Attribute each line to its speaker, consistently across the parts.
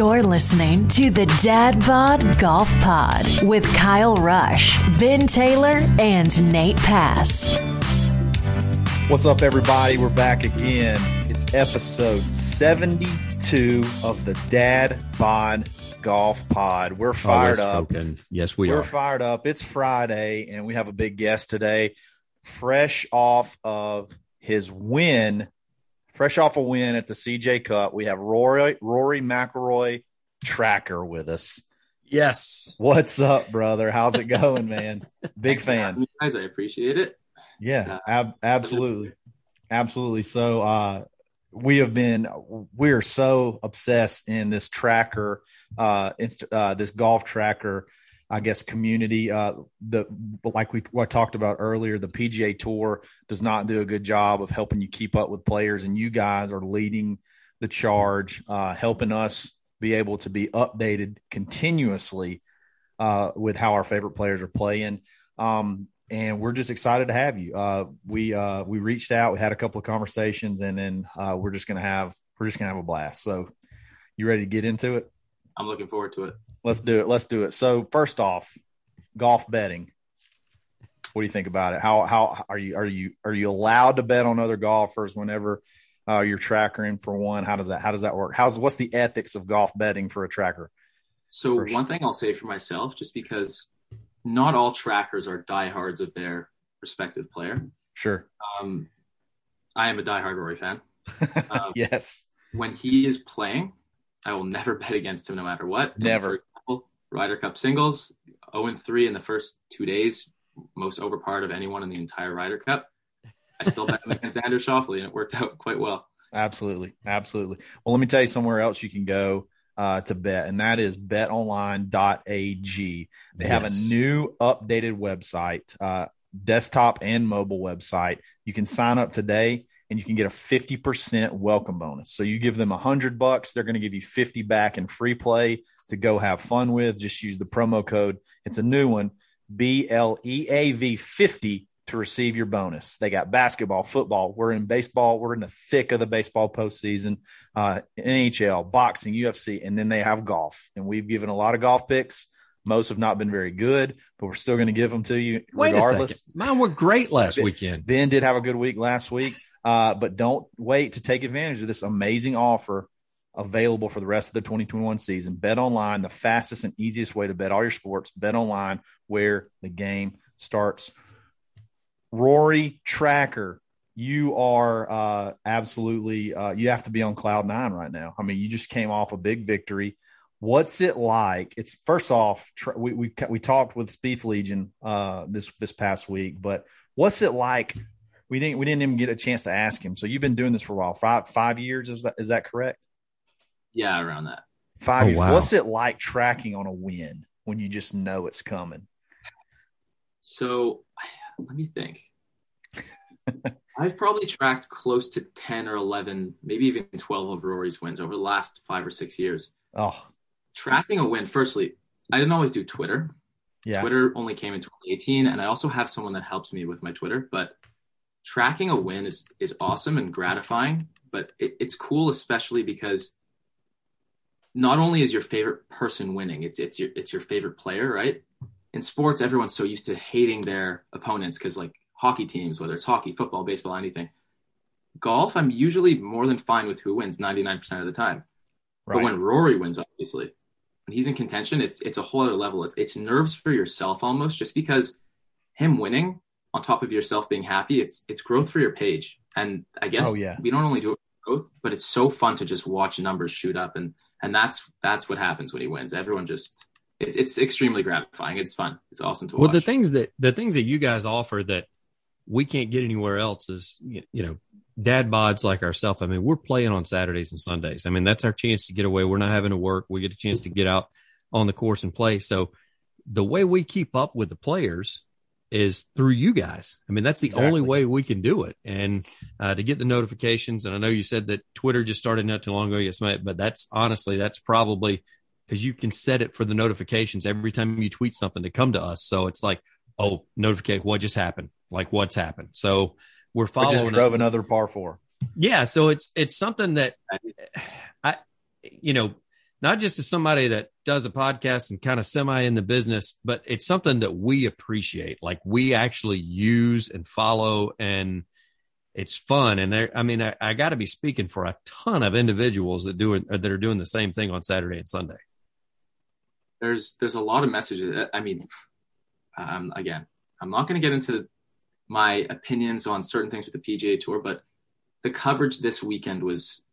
Speaker 1: You're listening to the Dad Bod Golf Pod with Kyle Rush, Ben Taylor, and Nate Pass.
Speaker 2: What's up, everybody? We're back again. It's episode 72 of the Dad Bod Golf Pod. We're oh, fired
Speaker 3: oh,
Speaker 2: up.
Speaker 3: Yes, we are.
Speaker 2: We're
Speaker 3: are.
Speaker 2: fired up. It's Friday, and we have a big guest today, fresh off of his win, fresh off a win at the CJ Cup. We have Rory Rory McIlroy Tracker with us.
Speaker 3: Yes.
Speaker 2: What's up, brother? How's it going, man? Big fan.
Speaker 4: Guys, I appreciate it.
Speaker 2: Yeah, ab- absolutely, absolutely. So, uh, we have been we are so obsessed in this tracker, uh, inst- uh, this golf tracker, I guess community. Uh, the like we what I talked about earlier, the PGA Tour does not do a good job of helping you keep up with players, and you guys are leading the charge, uh, helping us be able to be updated continuously uh, with how our favorite players are playing. Um, and we're just excited to have you. Uh, we uh, we reached out, we had a couple of conversations, and then uh, we're just gonna have we're just gonna have a blast. So, you ready to get into it?
Speaker 4: I'm looking forward to it.
Speaker 2: Let's do it. Let's do it. So, first off, golf betting. What do you think about it? How how are you are you are you allowed to bet on other golfers whenever uh, you're trackering for one? How does that how does that work? How's what's the ethics of golf betting for a tracker?
Speaker 4: So
Speaker 2: For sure.
Speaker 4: one thing I'll say for myself, just because not all trackers are diehards of their respective player.
Speaker 2: Sure.
Speaker 4: Um, I am a diehard Rory fan. Um,
Speaker 2: yes.
Speaker 4: When he is playing, I will never bet against him no matter what.
Speaker 2: Never.
Speaker 4: For example, Ryder Cup singles, 0 and 3 in the first two days, most over part of anyone in the entire Ryder Cup. I still bet him against Xander Schauffele, and it worked out quite well.
Speaker 2: Absolutely. Absolutely. Well, let me tell you somewhere else you can go uh, to bet, and that is betonline.ag. They have a new updated website, uh, desktop and mobile website. You can sign up today and you can get a 50% welcome bonus. So you give them a hundred bucks, they're going to give you 50 back in free play to go have fun with. Just use the promo code. It's a new one, B L E A V 50 to receive your bonus. They got basketball, football. We're in baseball. We're in the thick of the baseball postseason, uh, NHL, boxing, UFC, and then they have golf. And we've given a lot of golf picks. Most have not been very good, but we're still going to give them to you
Speaker 3: Wait
Speaker 2: regardless.
Speaker 3: a second. Mine were great last
Speaker 2: Ben-
Speaker 3: weekend.
Speaker 2: Ben did have a good week last week, uh, but don't wait to take advantage of this amazing offer available for the rest of the 2021 season. Bet online, the fastest and easiest way to bet all your sports. Bet online, where the game starts. Rory Tracker, you are uh, absolutely uh, you have to be on cloud nine right now. I mean, you just came off a big victory. What's it like? It's first off, tr- we we we talked with Spieth Legion uh, this this past week, but what's it like? We didn't we didn't even get a chance to ask him. So you've been doing this for a while, five five years is that is that correct?
Speaker 4: Yeah, around that.
Speaker 2: Five
Speaker 3: Oh,
Speaker 2: years.
Speaker 3: wow.
Speaker 2: What's it like tracking on a win when you just know it's coming?
Speaker 4: So let me think. I've probably tracked close to 10 or 11, maybe even 12 of Rory's wins over the last five or six years.
Speaker 2: Oh
Speaker 4: Tracking a win, firstly, I didn't always do Twitter.
Speaker 2: yeah,
Speaker 4: Twitter only came in 2018, and I also have someone that helps me with my Twitter. But tracking a win is is awesome and gratifying, but it, it's cool, especially because not only is your favorite person winning, it's it's your it's your favorite player, right? In sports, everyone's so used to hating their opponents because like hockey teams, whether it's hockey, football, baseball, anything. Golf, I'm usually more than fine with who wins 99% of the time.
Speaker 2: right.
Speaker 4: But when Rory wins, obviously, when he's in contention, it's it's a whole other level. It's it's nerves for yourself almost, just because him winning on top of yourself being happy, it's it's growth for your page. And I guess
Speaker 2: Oh, yeah.
Speaker 4: we don't only do it for growth, but it's so fun to just watch numbers shoot up, and and that's that's what happens when he wins. Everyone just it's it's extremely gratifying. It's fun. It's awesome to
Speaker 3: Well,
Speaker 4: watch.
Speaker 3: Well, the things that the things that you guys offer that we can't get anywhere else is you you know dad bods like ourselves. I mean, we're playing on Saturdays and Sundays. I mean, that's our chance to get away. We're not having to work. We get a chance to get out on the course and play. So the way we keep up with the players is through you guys. I mean, that's the
Speaker 2: Exactly.
Speaker 3: only way we can do it. And uh, to get the notifications, and I know you said that Twitter just started not too long ago, yes, mate, but that's honestly, that's probably because you can set it for the notifications every time you tweet something to come to us. So it's like, oh, notification, what just happened? Like what's happened? So we're
Speaker 2: We
Speaker 3: following.
Speaker 2: just drove another par four.
Speaker 3: Yeah, so it's it's something that I, you know, not just as somebody that does a podcast and kind of semi in the business, but it's something that we appreciate. Like we actually use and follow and it's fun. And there, I mean, I, I got to be speaking for a ton of individuals that do it, that are doing the same thing on Saturday and Sunday.
Speaker 4: There's, there's a lot of messages. I mean, um, again, I'm not going to get into my opinions on certain things with the PGA Tour, but the coverage this weekend was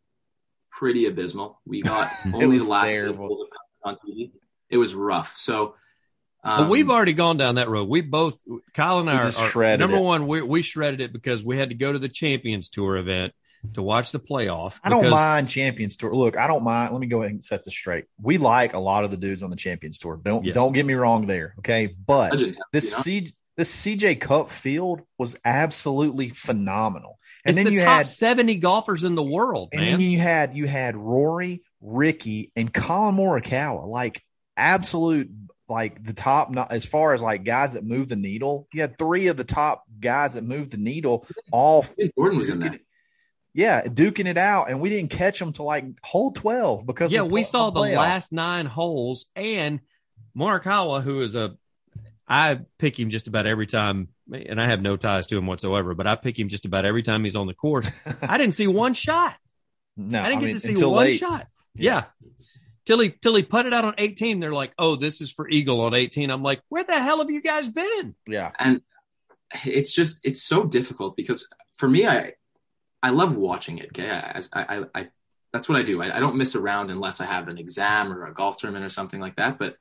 Speaker 4: pretty abysmal. We got only the last on TV. It was rough. So,
Speaker 3: um, but we've already gone down that road. We both, Kyle and I, are, are number
Speaker 2: it.
Speaker 3: one. We, we shredded it because we had to go to the Champions Tour event to watch the playoff.
Speaker 2: I don't mind Champions Tour. Look, I don't mind. Let me go ahead and set this straight. We like a lot of the dudes on the Champions Tour. Don't yes. don't get me wrong there. Okay, but this C, this CJ Cup field was absolutely phenomenal.
Speaker 3: And it's then the you top had seventy golfers in the world,
Speaker 2: and
Speaker 3: man.
Speaker 2: then you had you had Rory, Rickie, and Collin Morikawa, like absolute like the top not as far as like guys that move the needle. You had three of the top guys that moved the needle. All
Speaker 4: Gordon was in that.
Speaker 2: Yeah, duking it out, and we didn't catch them to like hole twelve because
Speaker 3: yeah, we saw the last nine holes, and Morikawa, who is a I pick him just about every time, and I have no ties to him whatsoever, but I pick him just about every time he's on the course. I didn't see one shot.
Speaker 2: No,
Speaker 3: I didn't
Speaker 2: I
Speaker 3: get
Speaker 2: mean,
Speaker 3: to see one
Speaker 2: late.
Speaker 3: shot. Yeah. Till he till he put it out on 18. They're like, oh, this is for Eagle on 18. I'm like, where the hell have you guys been?
Speaker 2: Yeah.
Speaker 4: And it's just it's so difficult because for me, I I love watching it. Okay. As I, I, I that's what I do. I, I don't miss around unless I have an exam or a golf tournament or something like that. But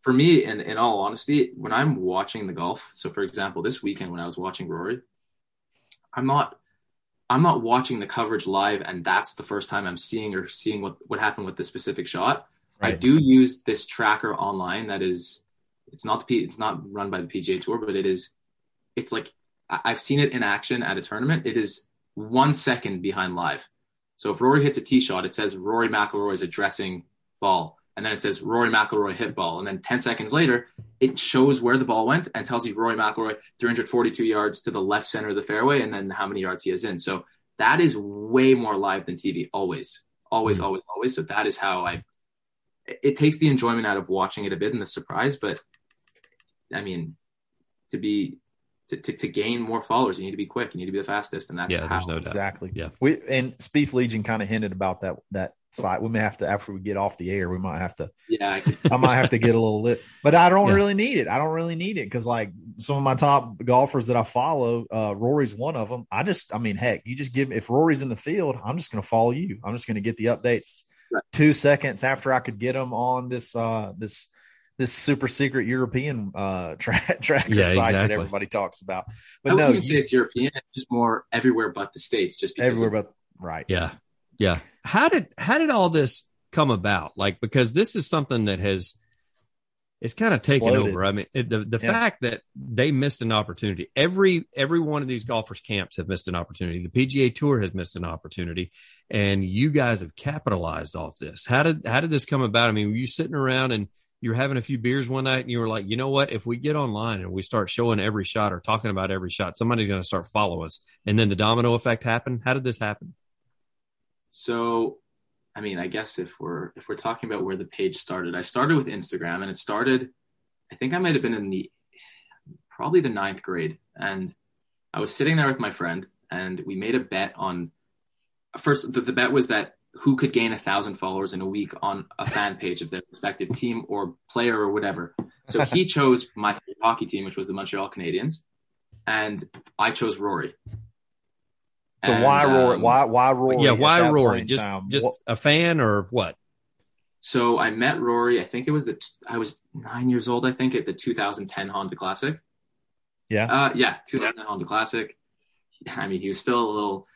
Speaker 4: for me, in, in all honesty, when I'm watching the golf, so for example, this weekend when I was watching Rory, I'm not I'm not watching the coverage live and that's the first time I'm seeing or seeing what, what happened with the specific shot. Right. I do use this tracker online that is it's not the P, it's not run by the PGA Tour, but it is it's like I've seen it in action at a tournament. It is one second behind live. So if Rory hits a tee shot, it says Rory McIlroy is addressing ball and then it says Rory McIlroy hit ball, and then 10 seconds later, it shows where the ball went and tells you Rory McIlroy 342 yards to the left center of the fairway, and then how many yards he has in. So that is way more live than TV, always, always, mm-hmm. always, always. So that is how I. It takes the enjoyment out of watching it a bit and the surprise, but I mean, to be to, to, to, gain more followers, you need to be quick. You need to be the fastest, and that's
Speaker 3: yeah.
Speaker 4: How.
Speaker 3: There's no doubt.
Speaker 2: Exactly.
Speaker 3: Yeah.
Speaker 2: We and Spieth Legion kind of hinted about that that site. We may have to after we get off the air, we might have to.
Speaker 4: Yeah.
Speaker 2: I, I might have to get a little lit, but I don't yeah. really need it. I don't really need it because like some of my top golfers that I follow, uh, Rory's one of them. I just, I mean, heck, you just give if Rory's in the field, I'm just going to follow you. I'm just going to get the updates right. two seconds after I could get them on this uh this this super secret European uh, tra- tracker
Speaker 3: yeah,
Speaker 2: site
Speaker 3: exactly.
Speaker 2: that everybody talks about. But
Speaker 4: I
Speaker 2: no,
Speaker 4: you say it's European. It's just more everywhere but the states. Just because
Speaker 2: everywhere
Speaker 4: of-
Speaker 2: but right.
Speaker 3: Yeah, yeah. How did how did all this come about? Like because this is something that has it's kind of taken
Speaker 2: Exploded.
Speaker 3: over. I mean, it, the the
Speaker 2: Yeah.
Speaker 3: fact that they missed an opportunity. Every every one of these golfers' camps have missed an opportunity. The PGA Tour has missed an opportunity, and you guys have capitalized off this. How did how did this come about? I mean, were you sitting around and you were having a few beers one night and you were like, you know what? If we get online and we start showing every shot or talking about every shot, somebody's going to start follow us. And then the domino effect happened. How did this happen?
Speaker 4: So, I mean, I guess if we're if we're talking about where the page started, I started with Instagram, and it started. I think I might have been in the probably the ninth grade, and I was sitting there with my friend, and we made a bet on. First, the, the bet was that who could gain a thousand followers in a week on a fan page of their respective team or player or whatever. So he chose my hockey team, which was the Montreal Canadiens, and I chose Rory.
Speaker 2: So
Speaker 4: And,
Speaker 2: why Rory?
Speaker 4: um,
Speaker 2: Why why Rory?
Speaker 3: yeah, why
Speaker 2: that
Speaker 3: Rory? Just
Speaker 2: time?
Speaker 3: just
Speaker 2: What-
Speaker 3: a fan or what?
Speaker 4: So I met Rory. I think it was the I was nine years old. I think at the 2010 Honda Classic.
Speaker 2: yeah.
Speaker 4: Uh, yeah, 2010 Honda Classic. I mean, he was still a little.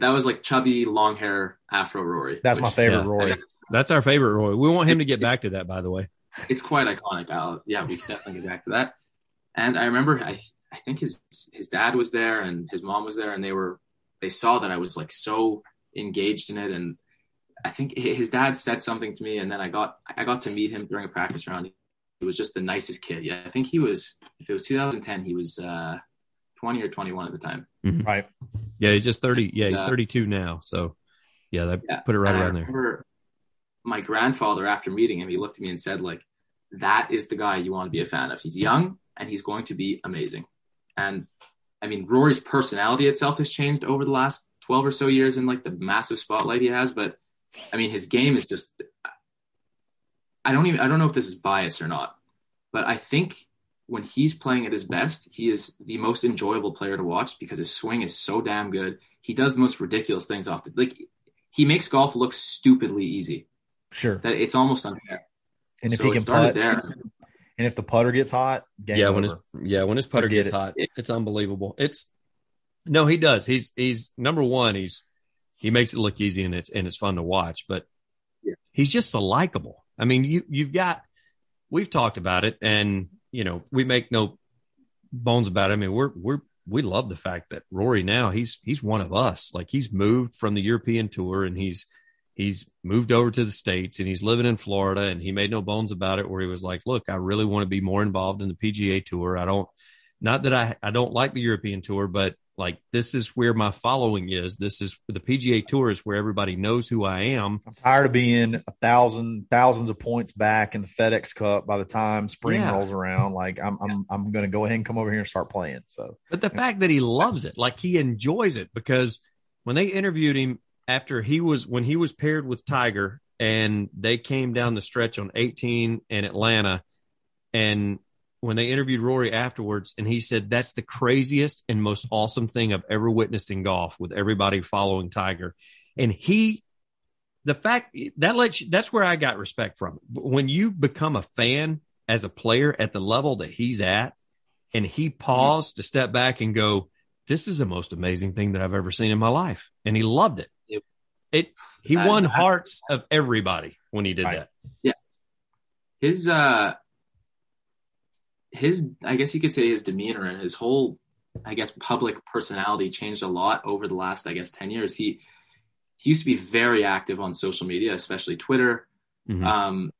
Speaker 4: That was like chubby, long hair, Afro Rory.
Speaker 2: That's my favorite
Speaker 3: yeah.
Speaker 2: Rory.
Speaker 3: That's our favorite Roy. We want him to get back to that, by the way.
Speaker 4: It's quite iconic. I'll, yeah, we can definitely get back to that. And I remember, I I think his his dad was there and his mom was there, and they were they saw that I was like so engaged in it, and I think his dad said something to me, and then I got I got to meet him during a practice round. He was just the nicest kid. Yeah, I think he was. If it was 2010, he was uh, 20 or 21 at the time.
Speaker 2: Right.
Speaker 3: Yeah, he's just thirty. Yeah, he's
Speaker 4: Uh,
Speaker 3: thirty-two now. So, yeah, that
Speaker 4: Yeah,
Speaker 3: put it right
Speaker 4: and I
Speaker 3: around there.
Speaker 4: my grandfather, after meeting him, he looked at me and said, like, that is the guy you want to be a fan of. He's young and he's going to be amazing. And I mean, Rory's personality itself has changed over the last 12 or so years in like the massive spotlight he has. But I mean, his game is just, I don't even, I don't know if this is bias or not, but I think when he's playing at his best, he is the most enjoyable player to watch because his swing is so damn good. He does the most ridiculous things off the, like, he makes golf look stupidly easy.
Speaker 2: Sure.
Speaker 4: That it's almost unfair.
Speaker 2: And if
Speaker 4: So
Speaker 2: he can
Speaker 4: started
Speaker 2: putt,
Speaker 4: there.
Speaker 2: And if the putter gets hot, game
Speaker 3: yeah,
Speaker 2: over.
Speaker 3: when his yeah when his putter
Speaker 2: Forget
Speaker 3: gets
Speaker 2: it.
Speaker 3: hot, it's unbelievable. It's no, he does. He's he's number one. He's he makes it look easy and it's and it's fun to watch. But
Speaker 4: Yeah.
Speaker 3: he's just so likable. I mean, you you've got we've talked about it, and you know we make no bones about it. I mean, we're we're we love the fact that Rory now he's he's one of us. Like he's moved from the European tour and he's he's moved over to the states and he's living in Florida and he made no bones about it where he was like, "Look, I really want to be more involved in the PGA tour. I don't not that I I don't like the European tour, but like this is where my following is. This is the PGA tour is where everybody knows who I am.
Speaker 2: I'm tired of being a thousand thousands of points back in the FedEx Cup by the time spring
Speaker 3: Yeah.
Speaker 2: rolls around. Like I'm I'm I'm going to go ahead and come over here and start playing. So
Speaker 3: But the fact that he loves it, like he enjoys it, because when they interviewed him after he was when he was paired with Tiger and they came down the stretch on 18 in Atlanta, and when they interviewed Rory afterwards, and he said that's the craziest and most awesome thing I've ever witnessed in golf with everybody following Tiger, and he. The fact that lets you, that's where I got respect from. When you become a fan as a player at the level that he's at, and he paused to step back and go, "This is the most amazing thing that I've ever seen in my life," and he loved it.
Speaker 4: Yep.
Speaker 3: It he
Speaker 4: I-
Speaker 3: won
Speaker 4: I-
Speaker 3: hearts of everybody when he did
Speaker 2: Right.
Speaker 3: that. Yeah.
Speaker 4: His uh his i guess you could say his demeanor and his whole i guess public personality changed a lot over the last i guess 10 years he he used to be very active on social media especially twitter
Speaker 3: Mhm.
Speaker 4: um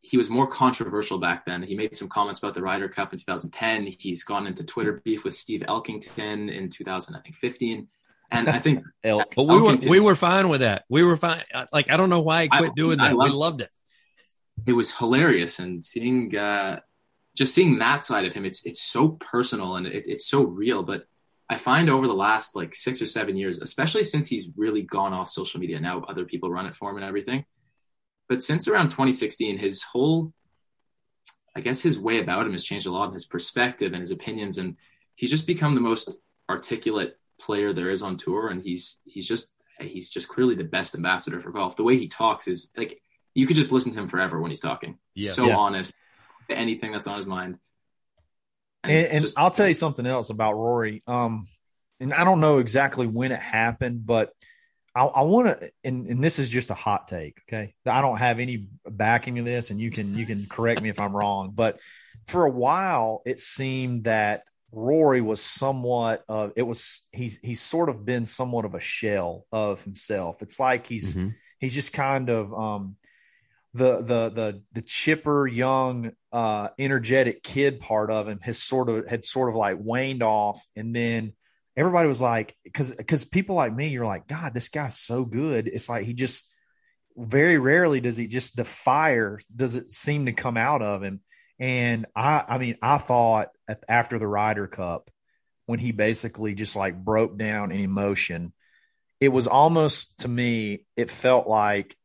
Speaker 4: he was more controversial back then he made some comments about the Ryder Cup in 2010 he's gone into twitter beef with steve elkington in 2015 and i think.
Speaker 3: But we were
Speaker 4: Elkington-
Speaker 3: we were fine with that. We were fine. Like I don't know why he
Speaker 4: I-
Speaker 3: quit doing
Speaker 4: I
Speaker 3: that. we
Speaker 4: loved-
Speaker 3: loved it.
Speaker 4: it was hilarious and seeing uh just seeing that side of him it's it's so personal and it, it's so real but i find over the last like six or seven years especially since he's really gone off social media now other people run it for him and everything but since around 2016 his whole i guess his way about him has changed a lot and his perspective and his opinions and he's just become the most articulate player there is on tour and he's he's just he's just clearly the best ambassador for golf the way he talks is like you could just listen to him forever when he's talking.
Speaker 3: Yes.
Speaker 4: So
Speaker 2: Yeah.
Speaker 4: honest, anything that's on his mind.
Speaker 2: And, and
Speaker 4: just-
Speaker 2: I'll tell you something else about Rory. Um, and I don't know exactly when it happened, but I, I want to, and, and this is just a hot take. Okay, I don't have any backing of this, and you can you can correct me if I'm wrong. But for a while, it seemed that Rory was somewhat of it was he's he's sort of been somewhat of a shell of himself. It's like he's
Speaker 3: Mhm.
Speaker 2: he's just kind of um the the the the chipper young uh energetic kid part of him has sort of had sort of like waned off and then everybody was like because because people like me you're like god this guy's so good it's like he just very rarely does he just the fire does it seem to come out of him and i i mean i thought after the Ryder Cup when he basically just like broke down in emotion it was almost to me it felt like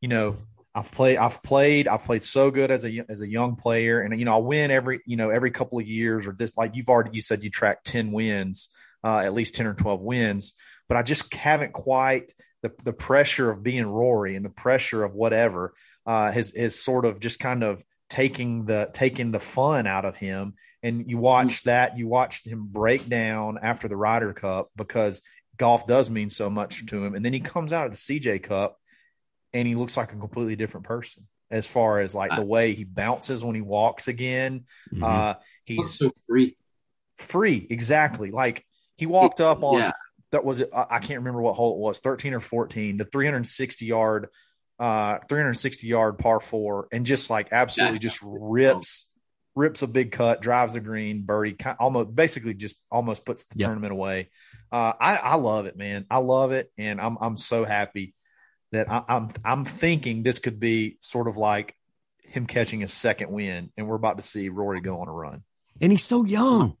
Speaker 2: you know I've played I've played I've played so good as a as a young player. And you know I win every you know every couple of years or this like you've already you said you track 10 wins uh, at least 10 or 12 wins. But I just haven't quite the the pressure of being Rory and the pressure of whatever uh, has is sort of just kind of taking the taking the fun out of him and you watch that you watched him break down after the Ryder Cup because golf does mean so much to him and then he comes out of the CJ Cup and he looks like a completely different person as far as like the way he bounces when he walks again.
Speaker 3: Mhm.
Speaker 2: Uh,
Speaker 4: he's so free.
Speaker 2: free, exactly. Like he walked up on
Speaker 4: Yeah.
Speaker 2: that was it. I I can't remember what hole it was, thirteen or fourteen, the three hundred sixty yard, uh, three hundred sixty yard par four, and just like absolutely just rips. Rips a big cut, drives the green, birdie, ki- almost basically just almost puts the
Speaker 3: Yep.
Speaker 2: tournament away. Uh, I, I love it, man. I love it, and I'm I'm so happy that I, I'm I'm thinking this could be sort of like him catching his second win, and we're about to see Rory go on a run.
Speaker 3: And he's so young.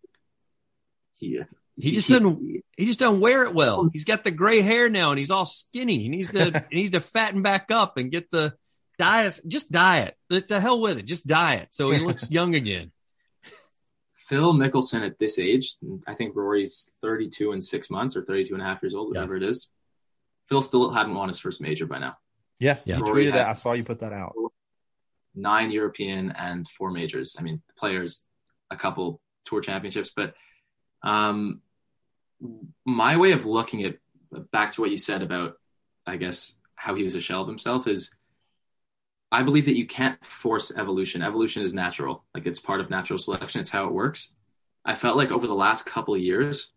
Speaker 4: He,
Speaker 3: He just
Speaker 4: he's-
Speaker 3: doesn't. He just doesn't wear it well. He's got the gray hair now, and he's all skinny. He needs to. he needs to fatten back up and get the diet. Just diet. The, the hell with it. Just diet, so he looks young again.
Speaker 4: Phil Mickelson at this age, I think Rory's 32 and six months or 32 and a half years old, whatever it is. Phil still hadn't won his first major by now.
Speaker 2: Yeah,
Speaker 3: Yeah.
Speaker 2: you tweeted that. I saw you put that out.
Speaker 4: Nine European and four majors. I mean, players, a couple tour championships, but um, my way of looking at back to what you said about, I guess, how he was a shell of himself is I believe that you can't force evolution. Evolution is natural. Like it's part of natural selection. It's how it works. I felt like over the last couple of years,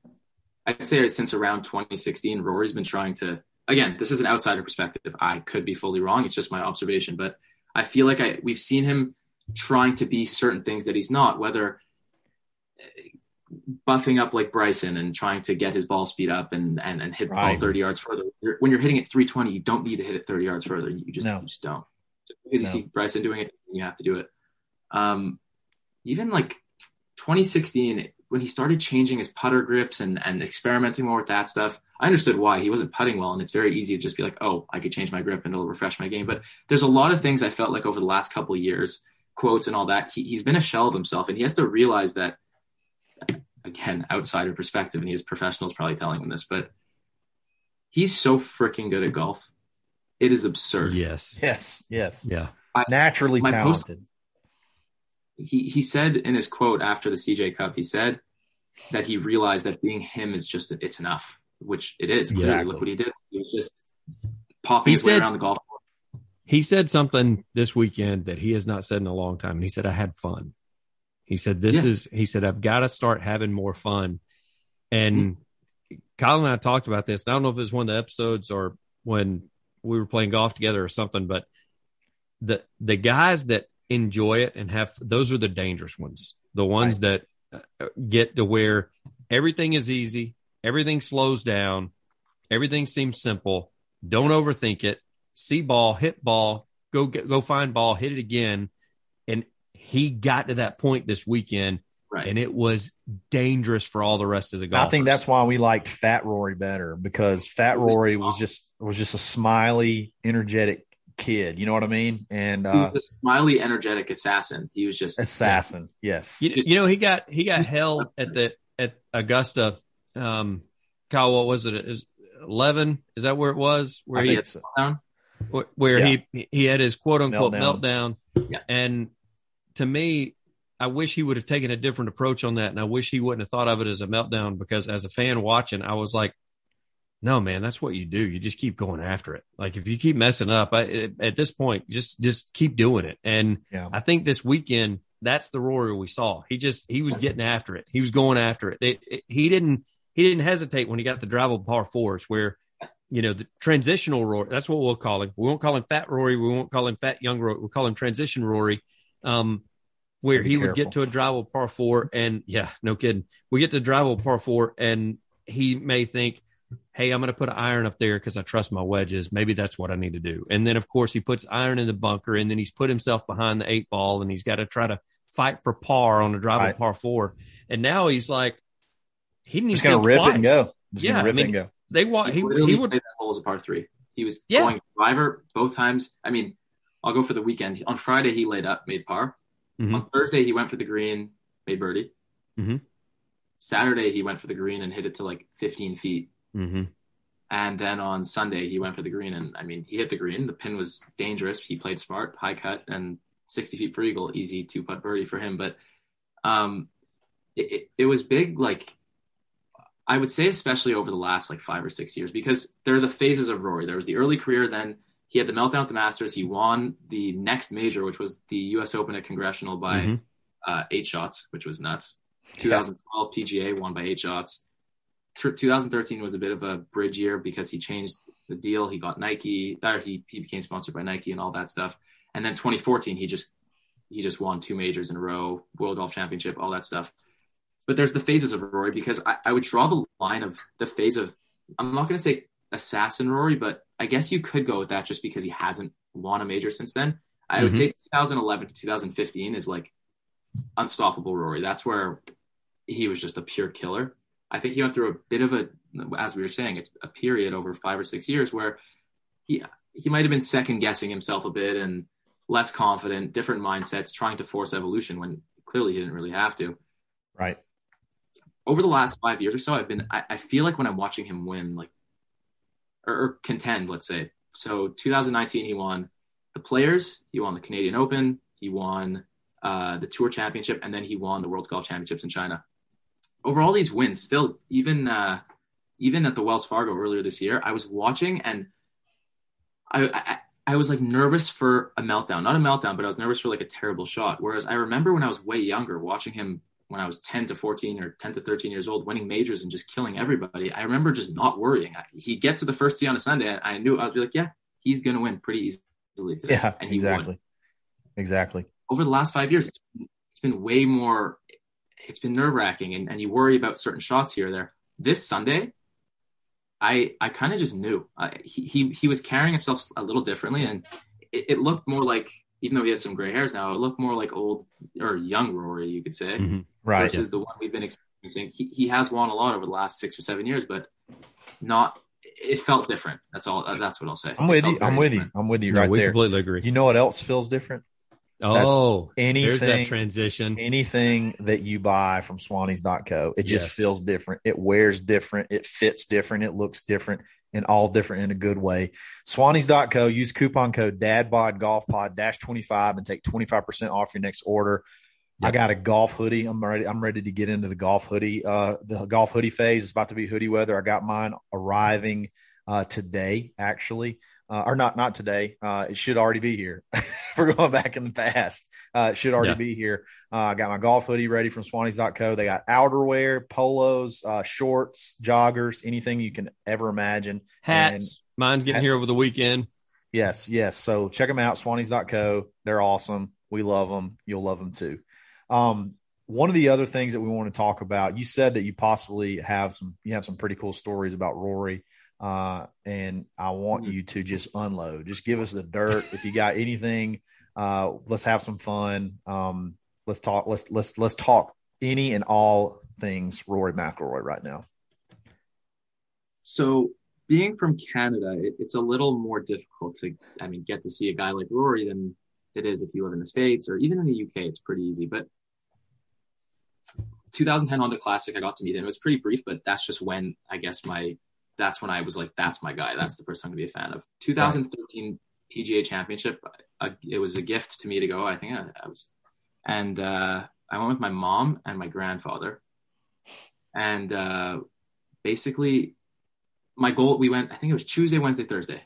Speaker 4: I'd say since around 2016, Rory's been trying to, again, this is an outsider perspective. I could be fully wrong. It's just my observation, but I feel like I, we've seen him trying to be certain things that he's not, whether buffing up like Bryson and trying to get his ball speed up and and, and hit the ball 30 yards further. When you're hitting it 320, you don't need to hit it 30 yards further. You just
Speaker 2: No.
Speaker 4: you just don't. Just because you see Bryson doing it, you have to do it. Um, even like 2016, when he started changing his putter grips and and experimenting more with that stuff, I understood why he wasn't putting well, and it's very easy to just be like, oh, I could change my grip and it'll refresh my game. But there's a lot of things I felt like over the last couple of years, quotes and all that. He, he's been a shell of himself, and he has to realize that. Again, outsider perspective, and his professionals probably telling him this, but he's so freaking good at golf. It is absurd.
Speaker 3: Yes.
Speaker 2: Yes, yes.
Speaker 3: Yeah.
Speaker 2: Naturally
Speaker 4: my post-
Speaker 2: talented.
Speaker 4: he he said in his quote after the CJ Cup, he said that he realized that being him is just it's enough, which it is. Clearly,
Speaker 2: Exactly.
Speaker 4: look what he did. He was just popping
Speaker 3: He
Speaker 4: his way around the golf course.
Speaker 3: He said something this weekend that he has not said in a long time. And he said, I had fun. He said, This
Speaker 4: Yeah.
Speaker 3: is, he said, I've got to start having more fun. And Kyle and I talked about this. I don't know if it was one of the episodes or when we were playing golf together or something, but the the guys that enjoy it and have those are the dangerous ones. The ones that uh, get to where everything is easy, everything slows down, everything seems simple. Don't overthink it. See ball, hit ball, go get, go find ball, hit it again. And he got to that point this weekend,
Speaker 4: Right.
Speaker 3: and it was dangerous for all the rest of the golfers.
Speaker 2: I think that's why we liked Fat Rory better because Fat Rory was just was just a smiley, energetic kid. You know what I mean? And
Speaker 4: he
Speaker 2: uh,
Speaker 4: was a smiley, energetic assassin. He was just
Speaker 2: assassin. Yes.
Speaker 3: You, you know, he got he got held at the at Augusta. Um, Kyle, what was it? Is eleven? Is that where it was? Where
Speaker 2: I
Speaker 3: he
Speaker 2: think so.
Speaker 4: down.
Speaker 3: wh- where he he had his quote unquote meltdown.
Speaker 2: Meltdown.
Speaker 4: Yeah.
Speaker 3: And to me, I wish he would have taken a different approach on that, and I wish he wouldn't have thought of it as a meltdown because as a fan watching, I was like, no, man, that's what you do. You just keep going after it. Like if you keep messing up, I, at this point, just just keep doing it. And
Speaker 2: Yeah.
Speaker 3: I think this weekend, that's the Rory we saw. He just he was getting after it. He was going after it. It- it- he didn't he didn't hesitate when he got the drivable par fours where you know the transitional Rory. That's what we'll call him. We won't call him Fat Rory. We won't call him Fat Young Rory. We'll call him Transition Rory. Um, where
Speaker 2: Be
Speaker 3: he would get to
Speaker 2: careful.
Speaker 3: a drivable par four, and yeah, no kidding. We get to drive drivable par four, and he may think, "Hey, I'm going to put an iron up there because I trust my wedges. Maybe that's what I need to do." And then, of course, he puts iron in the bunker, and then he's put himself behind the eight ball, and he's got to try to fight for par on a drivable
Speaker 2: Right.
Speaker 3: par four. And now he's like, he didn't
Speaker 2: Just
Speaker 3: even
Speaker 2: gonna rip it and go. Just
Speaker 3: Yeah,
Speaker 2: gonna
Speaker 3: I
Speaker 2: rip
Speaker 3: mean,
Speaker 2: and go.
Speaker 3: They want
Speaker 4: He,
Speaker 3: he he would
Speaker 4: played that hole as a par three. He was
Speaker 3: Yeah.
Speaker 4: going driver both times. I mean, I'll go for the weekend. On Friday, he laid up, made par.
Speaker 3: Mhm.
Speaker 4: On Thursday, he went for the green, made birdie.
Speaker 3: Mhm.
Speaker 4: Saturday, he went for the green and hit it to like 15 feet.
Speaker 3: hmm
Speaker 4: And then on Sunday, he went for the green, and I mean, he hit the green. The pin was dangerous. He played smart, high cut, and 60 feet for eagle, easy two putt birdie for him. But um, it, it, it was big, like I would say, especially over the last like five or six years, because there are the phases of Rory. There was the early career, then he had the meltdown at the Masters. He won the next major, which was the U.S. Open at Congressional by
Speaker 3: Mhm.
Speaker 4: uh, eight shots, which was nuts. 2012 PGA won by eight shots. Th- 2013 was a bit of a bridge year because he changed the deal. He got Nike, or he he became sponsored by Nike and all that stuff. And then 2014, he just he just won two majors in a row, World Golf Championship, all that stuff. But there's the phases of Rory because I, I would draw the line of the phase of I'm not going to say assassin Rory, but I guess you could go with that just because he hasn't won a major since then. I would mm-hmm. say 2011 to 2015 is like unstoppable Rory. That's where he was just a pure killer. I think he went through a bit of a, as we were saying, a, a period over five or six years where he he might have been second guessing himself a bit and less confident, different mindsets, trying to force evolution when clearly he didn't really have to.
Speaker 2: Right.
Speaker 4: Over the last five years or so, I've been I, I feel like when I'm watching him win, like or, or contend, let's say. So 2019, he won the Players, he won the Canadian Open, he won uh, the Tour Championship, and then he won the World Golf Championships in China. Over all these wins, still even uh, even at the Wells Fargo earlier this year, I was watching and I, I I was like nervous for a meltdown, not a meltdown, but I was nervous for like a terrible shot. Whereas I remember when I was way younger, watching him when I was 10 to 14 or 10 to 13 years old, winning majors and just killing everybody. I remember just not worrying. He'd get to the first tee on a Sunday, and I knew I be like, yeah, he's going to win pretty easily today.
Speaker 2: Yeah,
Speaker 4: and
Speaker 2: he exactly. Won. Exactly.
Speaker 4: Over the last five years, it's been way more, it's been nerve wracking, and, and you worry about certain shots here or there. This Sunday, I I kind of just knew uh, he, he he was carrying himself a little differently, and it, it, looked more like even though he has some gray hairs now, it looked more like old or young Rory, you could say,
Speaker 2: mm-hmm. Right?
Speaker 4: Versus yeah. the one we've been experiencing. He he has won a lot over the last six or seven years, but not. It felt different. That's all. That's what I'll say.
Speaker 2: I'm with you. I'm with different. you. I'm with you no, right
Speaker 3: we
Speaker 2: there.
Speaker 3: Completely agree.
Speaker 2: You know what else feels different?
Speaker 3: Oh,
Speaker 2: That's anything,
Speaker 3: there's that transition.
Speaker 2: Anything that you buy from Swannies.co, it just yes. feels different. It wears different. It fits different. It looks different and all different in a good way. Swannies.co, use coupon code DADBOD Golf Pod dash 25 and take 25% off your next order. Yep. I got a golf hoodie. I'm ready. I'm ready to get into the golf hoodie. Uh, the golf hoodie phase. It's about to be hoodie weather. I got mine arriving uh, today, actually uh, or not not today. Uh, it should already be here. We're going back in the past. Uh, it should already yeah. be here. Uh, I got my golf hoodie ready from Swannies.co. They got outerwear, polos, uh, shorts, joggers, anything you can ever imagine.
Speaker 3: Hats. And Mine's getting hats. here over the weekend.
Speaker 2: Yes, yes. So check them out, Swannies.co. They're awesome. We love them. You'll love them too. Um, one of the other things that we want to talk about, you said that you possibly have some, you have some pretty cool stories about Rory. Uh, and I want mm-hmm. you to just unload. Just give us the dirt. if you got anything, uh, let's have some fun. Um, let's talk. Let's let's let's talk any and all things Rory McIlroy right now.
Speaker 4: So, being from Canada, it, it's a little more difficult to, I mean, get to see a guy like Rory than it is if you live in the states or even in the UK. It's pretty easy, but 2010 Honda Classic, I got to meet him. It was pretty brief, but that's just when I guess my that's when I was like, that's my guy. That's the person I'm gonna be a fan of. 2013 PGA Championship, uh, it was a gift to me to go. I think I, I was, and uh, I went with my mom and my grandfather, and uh, basically, my goal. We went. I think it was Tuesday, Wednesday, Thursday.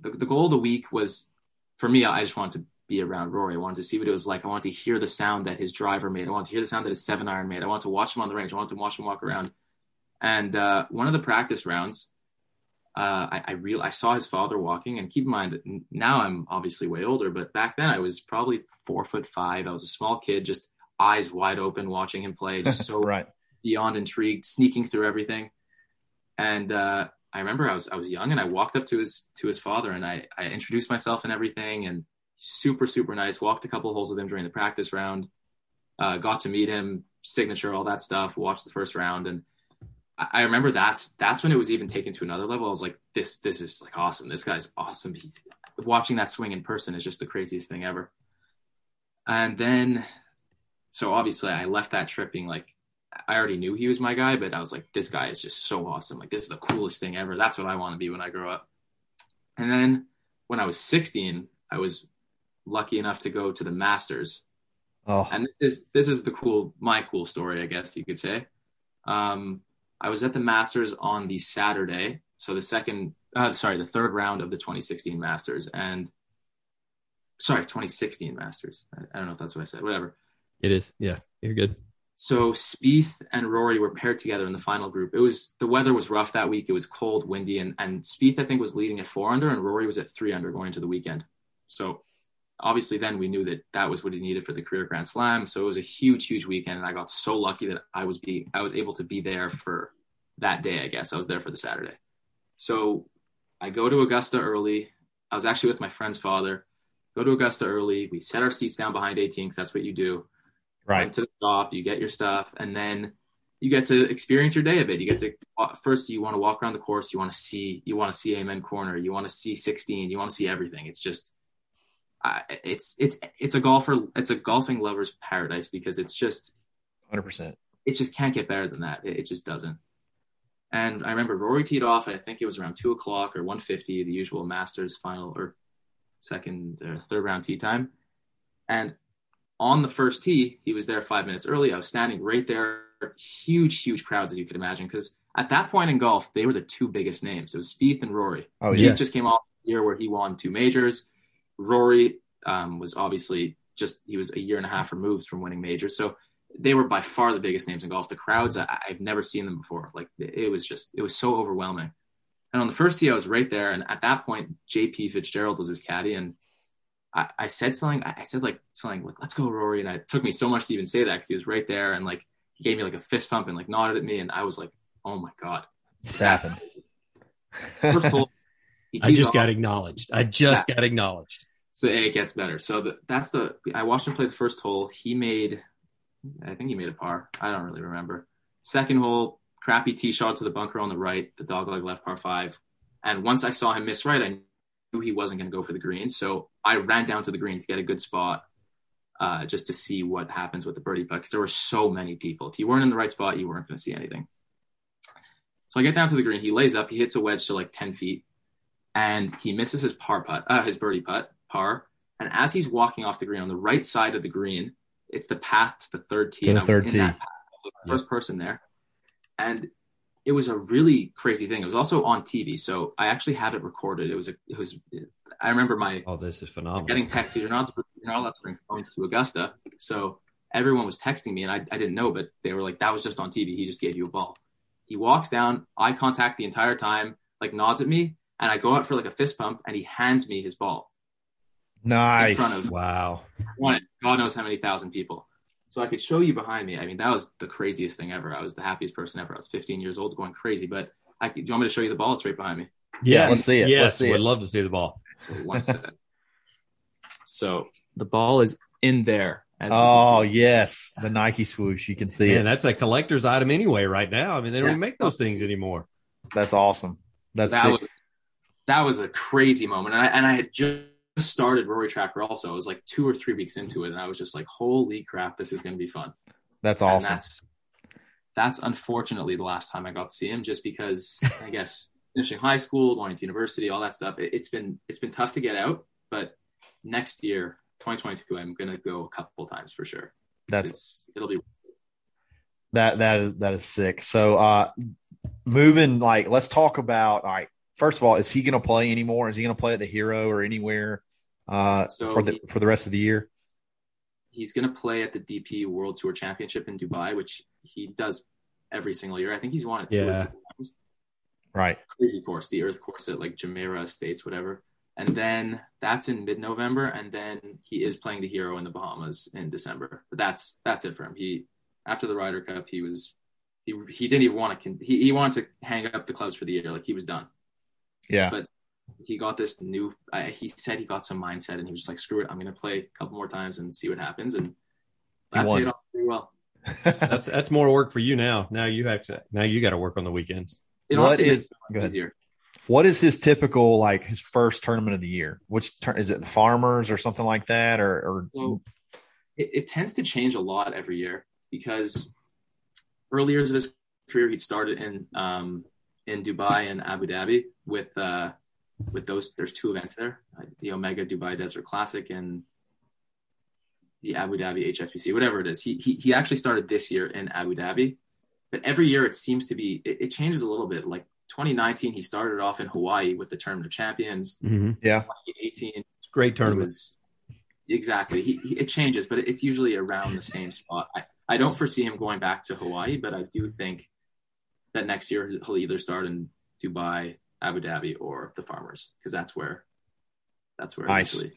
Speaker 4: The, the goal of the week was for me. I just wanted to be around Rory. I wanted to see what it was like. I wanted to hear the sound that his driver made. I wanted to hear the sound that his seven iron made. I wanted to watch him on the range. I wanted to watch him walk around. And uh, one of the practice rounds, uh, I, I real I saw his father walking. And keep in mind, now I'm obviously way older, but back then I was probably four foot five. I was a small kid, just eyes wide open, watching him play, just so
Speaker 2: right.
Speaker 4: beyond intrigued, sneaking through everything. And uh, I remember I was I was young, and I walked up to his to his father, and I I introduced myself and everything, and super super nice. Walked a couple holes with him during the practice round. Uh, got to meet him, signature, all that stuff. Watched the first round, and I remember that's that's when it was even taken to another level. I was like, this this is like awesome. This guy's awesome. He, watching that swing in person is just the craziest thing ever. And then, so obviously, I left that trip being like, I already knew he was my guy, but I was like, this guy is just so awesome. Like this is the coolest thing ever. That's what I want to be when I grow up. And then when I was 16, I was lucky enough to go to the Masters.
Speaker 2: Oh.
Speaker 4: And this is this is the cool my cool story, I guess you could say. Um, I was at the Masters on the Saturday, so the second, uh, sorry, the third round of the 2016 Masters, and sorry, 2016 Masters. I, I don't know if that's what I said. Whatever.
Speaker 3: It is. Yeah, you're good.
Speaker 4: So Spieth and Rory were paired together in the final group. It was the weather was rough that week. It was cold, windy, and and Spieth I think was leading at four under, and Rory was at three under going into the weekend. So obviously then we knew that that was what he needed for the career grand slam so it was a huge huge weekend and i got so lucky that i was be i was able to be there for that day i guess i was there for the saturday so I go to Augusta early. I was actually with my friend's father. Go to Augusta early. We set our seats down behind 18 because that's what you do.
Speaker 2: Right.
Speaker 4: Went to the shop, you get your stuff, and then you get to experience your day a bit. You get to first you want to walk around the course. You want to see you want to see Amen Corner. You want to see 16. You want to see everything. It's just uh, it's it's it's a golfer. It's a golfing lover's paradise because it's just
Speaker 2: 100. percent
Speaker 4: it just can't get better than that. It, it, just doesn't. And I remember Rory teed off. I think it was around two o'clock or 1:50, the usual Masters final or second or third round tee time. And on the first tee, he was there five minutes early. I was standing right there. Huge, huge crowds, as you could imagine, because at that point in golf, they were the two biggest names. It was Spieth and Rory.
Speaker 2: Oh,
Speaker 4: Spieth
Speaker 2: yes.
Speaker 4: just came off year where he won two majors. Rory um, was obviously just he was a year and a half removed from winning majors, so they were by far the biggest names in golf. The crowds, I, have never seen them before. Like it was just, it was so overwhelming. And on the first tee, I was right there. And at that point, JP Fitzgerald was his caddy. And I, I said something, I said like something like, let's go, Rory. And it took me so much to even say that because he was right there. And like, he gave me like a fist pump and like nodded at me. And I was like, oh my God.
Speaker 2: It's happened.
Speaker 4: all,
Speaker 3: I just off. got acknowledged. I just yeah. got acknowledged.
Speaker 4: So it gets better. So the, that's the, I watched him play the first hole. He made, I think he made a par. I don't really remember. Second hole, crappy tee shot to the bunker on the right, the dogleg left par five. And once I saw him miss right, I knew he wasn't going to go for the green. So I ran down to the green to get a good spot uh, just to see what happens with the birdie putt because there were so many people. If you weren't in the right spot, you weren't going to see anything. So I get down to the green. He lays up. He hits a wedge to like 10 feet and he misses his par putt, uh, his birdie putt, par. And as he's walking off the green on the right side of the green, it's the path to the third tee.
Speaker 2: To the third tee.
Speaker 4: the first yeah. person there. And it was a really crazy thing. It was also on TV, so I actually have it recorded. It was a, it was. I remember my
Speaker 3: oh, this is phenomenal.
Speaker 4: Getting texts. You're not you're not allowed to bring phones to Augusta, so everyone was texting me, and I, I didn't know, but they were like, "That was just on TV. He just gave you a ball." He walks down, eye contact the entire time, like nods at me, and I go out for like a fist pump, and he hands me his ball.
Speaker 2: Nice.
Speaker 4: In front of
Speaker 3: wow.
Speaker 4: One, God knows how many thousand people. So I could show you behind me. I mean, that was the craziest thing ever. I was the happiest person ever. I was 15 years old, going crazy. But I, do you want me to show you the ball? It's right behind me.
Speaker 3: Yeah,
Speaker 2: let's see it.
Speaker 3: Yes,
Speaker 2: let's see
Speaker 3: would
Speaker 2: it.
Speaker 3: love to see the ball.
Speaker 4: So one second. so the ball is in there.
Speaker 2: Oh yes, the Nike swoosh. You can see
Speaker 3: Man,
Speaker 2: it.
Speaker 3: that's a collector's item anyway. Right now, I mean, they don't
Speaker 4: Yeah.
Speaker 3: make those things anymore.
Speaker 2: That's awesome. That's
Speaker 4: that
Speaker 2: sick.
Speaker 4: was that was a crazy moment. And I, and I had just started Rory Tracker also. I was like two or three weeks into it, and I was just like, "Holy crap, this is going to be fun."
Speaker 2: that's
Speaker 4: And
Speaker 2: awesome.
Speaker 4: that's that's unfortunately the last time I got to see him, just because I guess finishing high school, going to university, all that stuff. It, it's been it's been tough to get out, but next year, 2022, I'm going to go a couple times for sure.
Speaker 2: That's
Speaker 4: It's, it'll be
Speaker 2: that that is that is sick. So uh moving like let's talk about all right. First of all, is he going to play anymore? Is he going to play at the Hero or anywhere uh
Speaker 4: So
Speaker 2: for the
Speaker 4: he-
Speaker 2: for the rest of the year?
Speaker 4: he's going to play at the DP World Tour Championship in Dubai, which he does every single year. I think he's won it two or
Speaker 3: Yeah.
Speaker 4: three times.
Speaker 2: Right.
Speaker 4: Crazy course, the Earth course at like Jumeirah Estates, whatever. And then that's in mid-November, and then he is playing the Hero in the Bahamas in December. But that's that's it for him. He after the Ryder Cup, he was he he didn't even want to he he wanted to hang up the clubs for the year, like he was done.
Speaker 2: Yeah.
Speaker 4: But he got this new. Uh, he said he got some mindset, and he was just like, "Screw it, I'm going to play a couple more times and see what happens." And
Speaker 2: He
Speaker 4: that
Speaker 2: won.
Speaker 4: paid off pretty well.
Speaker 3: That's that's more work for you now. Now you have to. Now you got to work on the weekends.
Speaker 4: It
Speaker 2: What
Speaker 4: honestly
Speaker 2: is-
Speaker 4: is easier.
Speaker 2: what is his typical like his first tournament of the year? Which tur- is it the Farmers or something like that or or
Speaker 4: So it, it tends to change a lot every year because early years of his career, he'd started in um, in Dubai and Abu Dhabi with uh, with those. There's two events there: uh, the Omega Dubai Desert Classic and the Abu Dhabi HSBC, whatever it is. He he, he actually started this year in Abu Dhabi, but every year it seems to be it, it changes a little bit. Like 2019, he started off in Hawaii with the Tournament of Champions.
Speaker 3: Mm-hmm.
Speaker 2: yeah.
Speaker 4: 2018,
Speaker 3: It's a great
Speaker 4: it
Speaker 3: tournament.
Speaker 4: was exactly. He, he, it changes, but it's usually around the same spot. I, I don't foresee him going back to Hawaii, but I do think that next year he'll either start in Dubai, Abu Dhabi, or the Farmers because that's where that's where
Speaker 2: Nice.
Speaker 4: usually-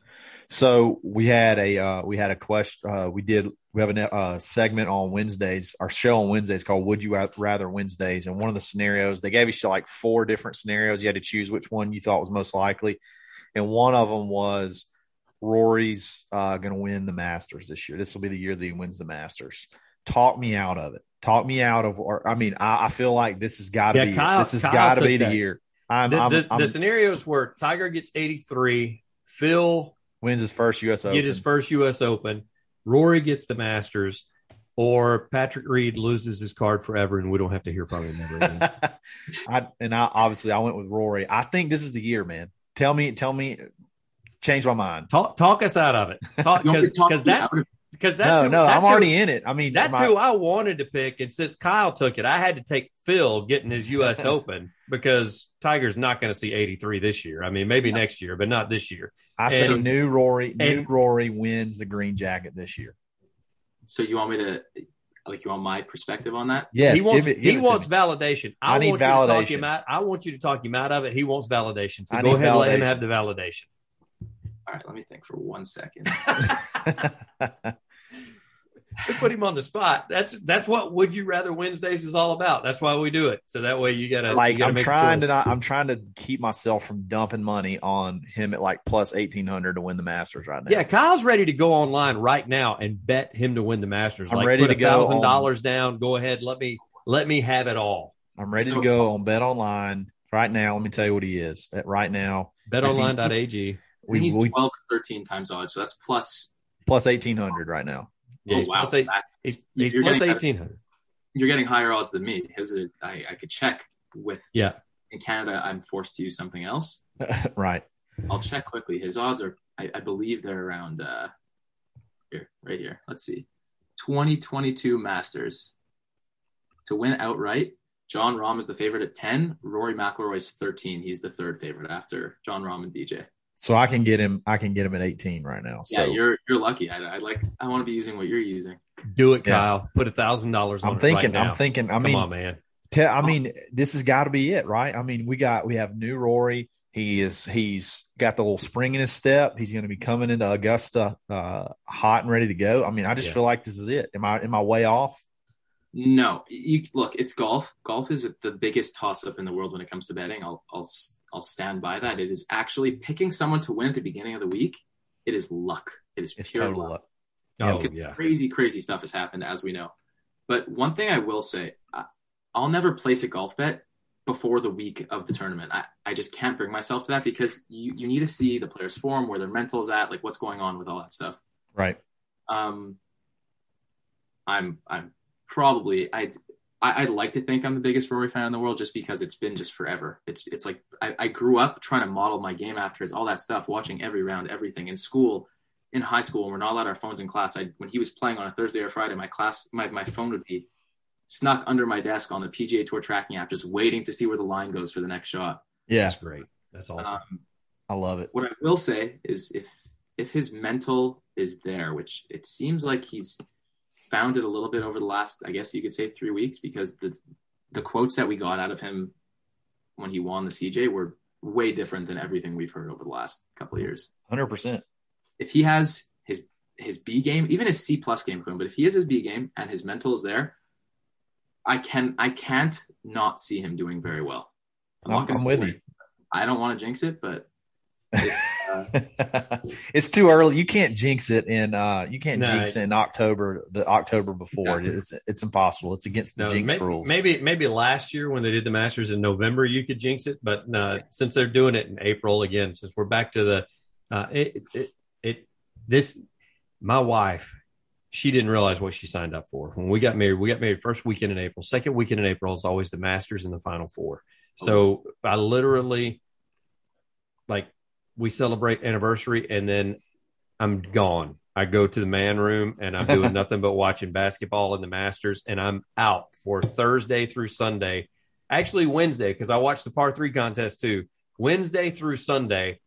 Speaker 2: So we had a uh, we had a question. Uh, we did we have a uh, segment on Wednesdays. Our show on Wednesdays called "Would You Rather Wednesdays." And one of the scenarios they gave you like four different scenarios. You had to choose which one you thought was most likely, and one of them was Rory's uh, going to win the Masters this year. This will be the year that he wins the Masters. Talk me out of it. Talk me out of. Or I mean, I, I feel like this has got to
Speaker 3: Yeah,
Speaker 2: be.
Speaker 3: Kyle-
Speaker 2: this has got to
Speaker 3: took
Speaker 2: be the year. I'm,
Speaker 3: The,
Speaker 2: I'm,
Speaker 3: the,
Speaker 2: I'm-
Speaker 3: the scenarios where Tiger gets 83, Phil
Speaker 2: wins his first U.S. Open.
Speaker 3: get his first U.S. Open, Rory gets the Masters, or Patrick Reed loses his card forever, and we don't have to hear from him ever again.
Speaker 2: I and I obviously I went with Rory. I think this is the year, man. Tell me, tell me, change my mind.
Speaker 3: talk, talk us out of it, talk
Speaker 4: You want me
Speaker 3: because because that's
Speaker 4: out of-
Speaker 3: because that's
Speaker 2: no,
Speaker 3: who,
Speaker 2: no,
Speaker 3: that's
Speaker 2: I'm
Speaker 3: who-
Speaker 2: already in it. I mean,
Speaker 3: That's
Speaker 2: my-
Speaker 3: who I wanted to pick, and since Kyle took it, I had to take Phil getting his U.S. Open because Tiger's not going to see 83 this year. I mean, maybe
Speaker 4: Yeah.
Speaker 3: next year, but not this year.
Speaker 2: I say
Speaker 3: and-
Speaker 2: new Rory, new
Speaker 3: and-
Speaker 2: Rory wins the green jacket this year.
Speaker 4: So you want me to like you want my perspective on that?
Speaker 2: Yes,
Speaker 3: he wants
Speaker 2: give it, give
Speaker 3: he
Speaker 2: it
Speaker 3: wants validation. I,
Speaker 2: I need
Speaker 3: want you to talk
Speaker 2: validation.
Speaker 3: him out. I want you to talk him out of it. He wants validation. So
Speaker 2: I
Speaker 3: go
Speaker 2: need
Speaker 3: ahead and let him have the validation.
Speaker 4: All right, let me think for one second.
Speaker 3: We put him on the spot. That's that's what Would You Rather Wednesdays is all about. That's why we do it. So that way you gotta
Speaker 2: like
Speaker 3: you gotta
Speaker 2: I'm trying to not, I'm trying to keep myself from dumping money on him at like plus eighteen hundred to win the Masters right now.
Speaker 3: Yeah, Kyle's ready to go online right now and bet him to win the Masters.
Speaker 2: I'm
Speaker 3: like
Speaker 2: ready
Speaker 3: put
Speaker 2: to
Speaker 3: a
Speaker 2: go
Speaker 3: thousand dollars down. Go ahead. Let me let me have it all.
Speaker 2: I'm ready
Speaker 4: So-
Speaker 2: to go on Bet Online right now. Let me tell you what he is at right now.
Speaker 3: BetOnline.ag.
Speaker 4: We,
Speaker 2: We,
Speaker 4: he's
Speaker 2: we
Speaker 4: 12 or 13 times odds, so that's plus.
Speaker 2: plus eighteen hundred right now.
Speaker 3: Yeah,
Speaker 4: oh,
Speaker 3: he's
Speaker 4: wow,
Speaker 3: plus eight, he's,
Speaker 4: You're
Speaker 3: he's
Speaker 4: getting
Speaker 3: eighteen hundred.
Speaker 4: you're getting higher odds than me. His, are- I, I could check with.
Speaker 3: Yeah.
Speaker 4: In Canada, I'm forced to use something else.
Speaker 2: right.
Speaker 4: I'll check quickly. His odds are, I, I believe they're around uh, here, right here. Let's see, 2022 Masters to win outright. Jon Rahm is the favorite at 10. Rory McIlroy is 13. He's the third favorite after Jon Rahm and DJ.
Speaker 2: So I can get him. I can get him at eighteen right now. So
Speaker 4: yeah, you're you're lucky. I, I like. I want to be using what you're using.
Speaker 3: Do it,
Speaker 2: Yeah.
Speaker 3: Kyle. Put a thousand dollars on
Speaker 2: I'm
Speaker 3: it
Speaker 2: thinking.
Speaker 3: right now.
Speaker 2: I'm thinking. I
Speaker 3: Come
Speaker 2: mean,
Speaker 3: on, man.
Speaker 2: Te- I mean, this has got to be it, right? I mean, we got we have new Rory. He is he's got the little spring in his step. He's going to be coming into Augusta uh, hot and ready to go. I mean, I just
Speaker 3: Yes.
Speaker 2: feel like this is it. Am I am I way off?
Speaker 4: No, you look. It's golf. Golf is the biggest toss up in the world when it comes to betting. I'll I'll I'll stand by that. It is actually picking someone to win at the beginning of the week. It is luck. It is
Speaker 2: It's
Speaker 4: pure
Speaker 2: total
Speaker 4: luck.
Speaker 2: luck.
Speaker 3: Oh
Speaker 4: Because
Speaker 3: yeah.
Speaker 4: Crazy, crazy stuff has happened, as we know. But one thing I will say, I- I'll never place a golf bet before the week of the tournament. I, I just can't bring myself to that because you, you need to see the player's form, where their mental's at, like what's going on with all that stuff.
Speaker 2: Right.
Speaker 4: Um, I'm I'm probably I'd I, I'd like to think I'm the biggest Rory fan in the world just because it's been just forever. It's it's like I, I grew up trying to model my game after his all that stuff, watching every round, everything in school, in high school. When we're not allowed our phones in class, I when he was playing on a Thursday or Friday, my class my my phone would be snuck under my desk on the PGA Tour tracking app, just waiting to see where the line goes for the next shot.
Speaker 2: Yeah,
Speaker 3: That's great. That's awesome.
Speaker 4: Um,
Speaker 2: I love it.
Speaker 4: what I will say is if if his mental is there, which it seems like he's found it a little bit over the last, I guess you could say three weeks, because the the quotes that we got out of him when he won the CJ were way different than everything we've heard over the last couple of years.
Speaker 2: Hundred percent.
Speaker 4: If he has his his B game, even his C plus game, but if he has his B game and his mental is there, I can I can't not see him doing very well.
Speaker 2: I'm, I'm with you.
Speaker 4: I don't want to jinx it, but it's uh,
Speaker 2: it's too early. You can't jinx it in uh you can't
Speaker 3: No.
Speaker 2: jinx it in October the October before.
Speaker 4: Yeah.
Speaker 2: It's it's impossible. It's against the
Speaker 3: No,
Speaker 2: jinx
Speaker 3: may-
Speaker 2: rules.
Speaker 3: Maybe maybe last year when they did the Masters in November, you could jinx it, but uh, since they're doing it in April again, since we're back to the uh, it, it it this my wife, she didn't realize what she signed up for when we got married. We got married first weekend in April. Second weekend in April is always the Masters and the Final Four. So I literally like we celebrate anniversary and then I'm gone. I go to the man room and I'm doing nothing but watching basketball and the Masters, and I'm out for Thursday through Sunday. Actually, Wednesday, because I watched the par three contest too. Wednesday through Sunday,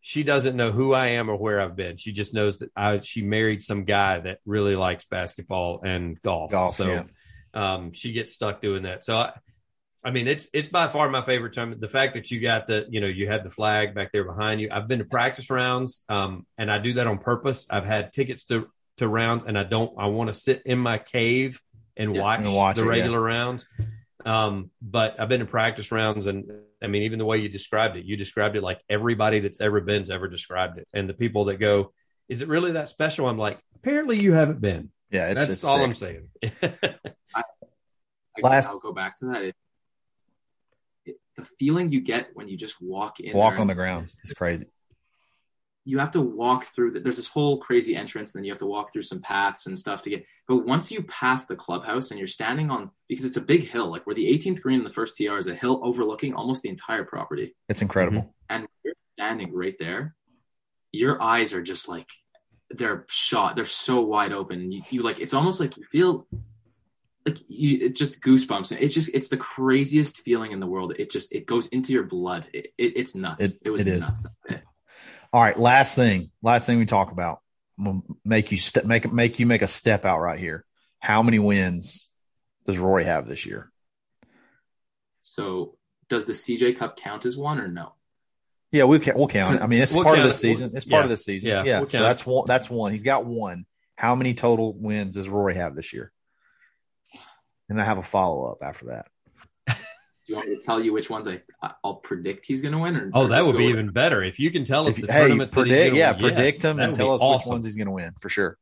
Speaker 3: she doesn't know who I am or where I've been. She just knows that I she married some guy that really likes basketball and golf.
Speaker 2: Golf,
Speaker 3: so
Speaker 2: yeah.
Speaker 3: um, she gets stuck doing that. So I, I mean, it's it's by far my favorite tournament. The fact that you got the, you know, you had the flag back there behind you. I've been to practice rounds, um, and I do that on purpose. I've had tickets to to rounds, and I don't. I want to sit in my cave and
Speaker 4: Yeah,
Speaker 3: watch,
Speaker 2: and watch
Speaker 3: the
Speaker 2: it, yeah.
Speaker 3: regular rounds. Um, but I've been to practice rounds, and I mean, even the way you described it, you described it like everybody that's ever been's ever described it, and the people that go, "Is it really that special?" I'm like, apparently you haven't been.
Speaker 2: Yeah, it's,
Speaker 3: That's
Speaker 2: it's
Speaker 3: all
Speaker 2: sick.
Speaker 3: I'm saying.
Speaker 4: I,
Speaker 2: Last-
Speaker 4: I'll go back to that. The feeling you get when you just walk in,
Speaker 2: Walk on the ground. It's crazy.
Speaker 4: You have to walk through. The, there's this whole crazy entrance, and then you have to walk through some paths and stuff to get. But once you pass the clubhouse and you're standing on, because it's a big hill, like where the 18th green and the first TR is a hill overlooking almost the entire property,
Speaker 2: It's incredible. Mm-hmm.
Speaker 4: and you're standing right there, your eyes are just like they're shot. They're so wide open. You, you like it's almost like you feel like you it just goosebumps. It's just it's the craziest feeling in the world. It just it goes into your blood. It, it, it's nuts.
Speaker 2: It-
Speaker 4: It, was
Speaker 2: it is.
Speaker 4: nuts.
Speaker 2: All right, last thing, last thing we talk about. I'm gonna make you step, make make you make a step out right here. How many wins does Rory have this year?
Speaker 4: So does the CJ Cup count as one or no?
Speaker 2: Yeah, we can we'll count it. I mean, it's
Speaker 3: We'll
Speaker 2: part of the
Speaker 3: it.
Speaker 2: season. It's part
Speaker 3: Yeah.
Speaker 2: of the season.
Speaker 3: Yeah,
Speaker 2: Yeah.
Speaker 3: we'll
Speaker 2: so
Speaker 3: count
Speaker 2: that's one. That's one. He's got one. How many total wins does Rory have this year? And I have a follow up after that.
Speaker 4: Do you want me to tell you which ones I I'll predict he's going to win? Or
Speaker 3: Oh,
Speaker 4: or
Speaker 3: that would be
Speaker 4: with-
Speaker 3: even better if you can tell us
Speaker 2: If-
Speaker 3: the
Speaker 2: hey,
Speaker 3: tournaments that he's
Speaker 2: predict,
Speaker 3: gonna
Speaker 2: yeah,
Speaker 3: win.
Speaker 2: predict
Speaker 3: Yes,
Speaker 2: him and tell us
Speaker 3: awesome.
Speaker 2: which ones he's going to win for sure.